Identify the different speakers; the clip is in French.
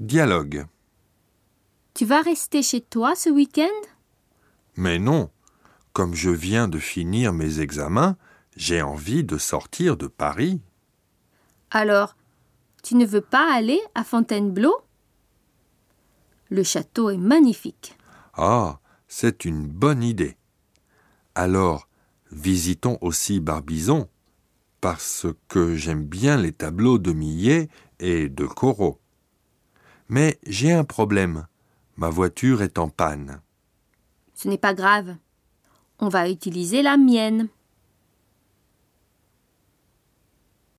Speaker 1: Dialogue.
Speaker 2: Tu vas rester chez toi ce week-end?
Speaker 1: Mais non, comme je viens de finir mes examens, j'ai envie de sortir de Paris.
Speaker 2: Alors, tu ne veux pas aller à Fontainebleau? Le château est magnifique.
Speaker 1: Ah, c'est une bonne idée. Alors, visitons aussi Barbizon, parce que j'aime bien les tableaux de Millet et de Corot. Mais j'ai un problème. Ma voiture est en panne.
Speaker 2: Ce n'est pas grave. On va utiliser la mienne.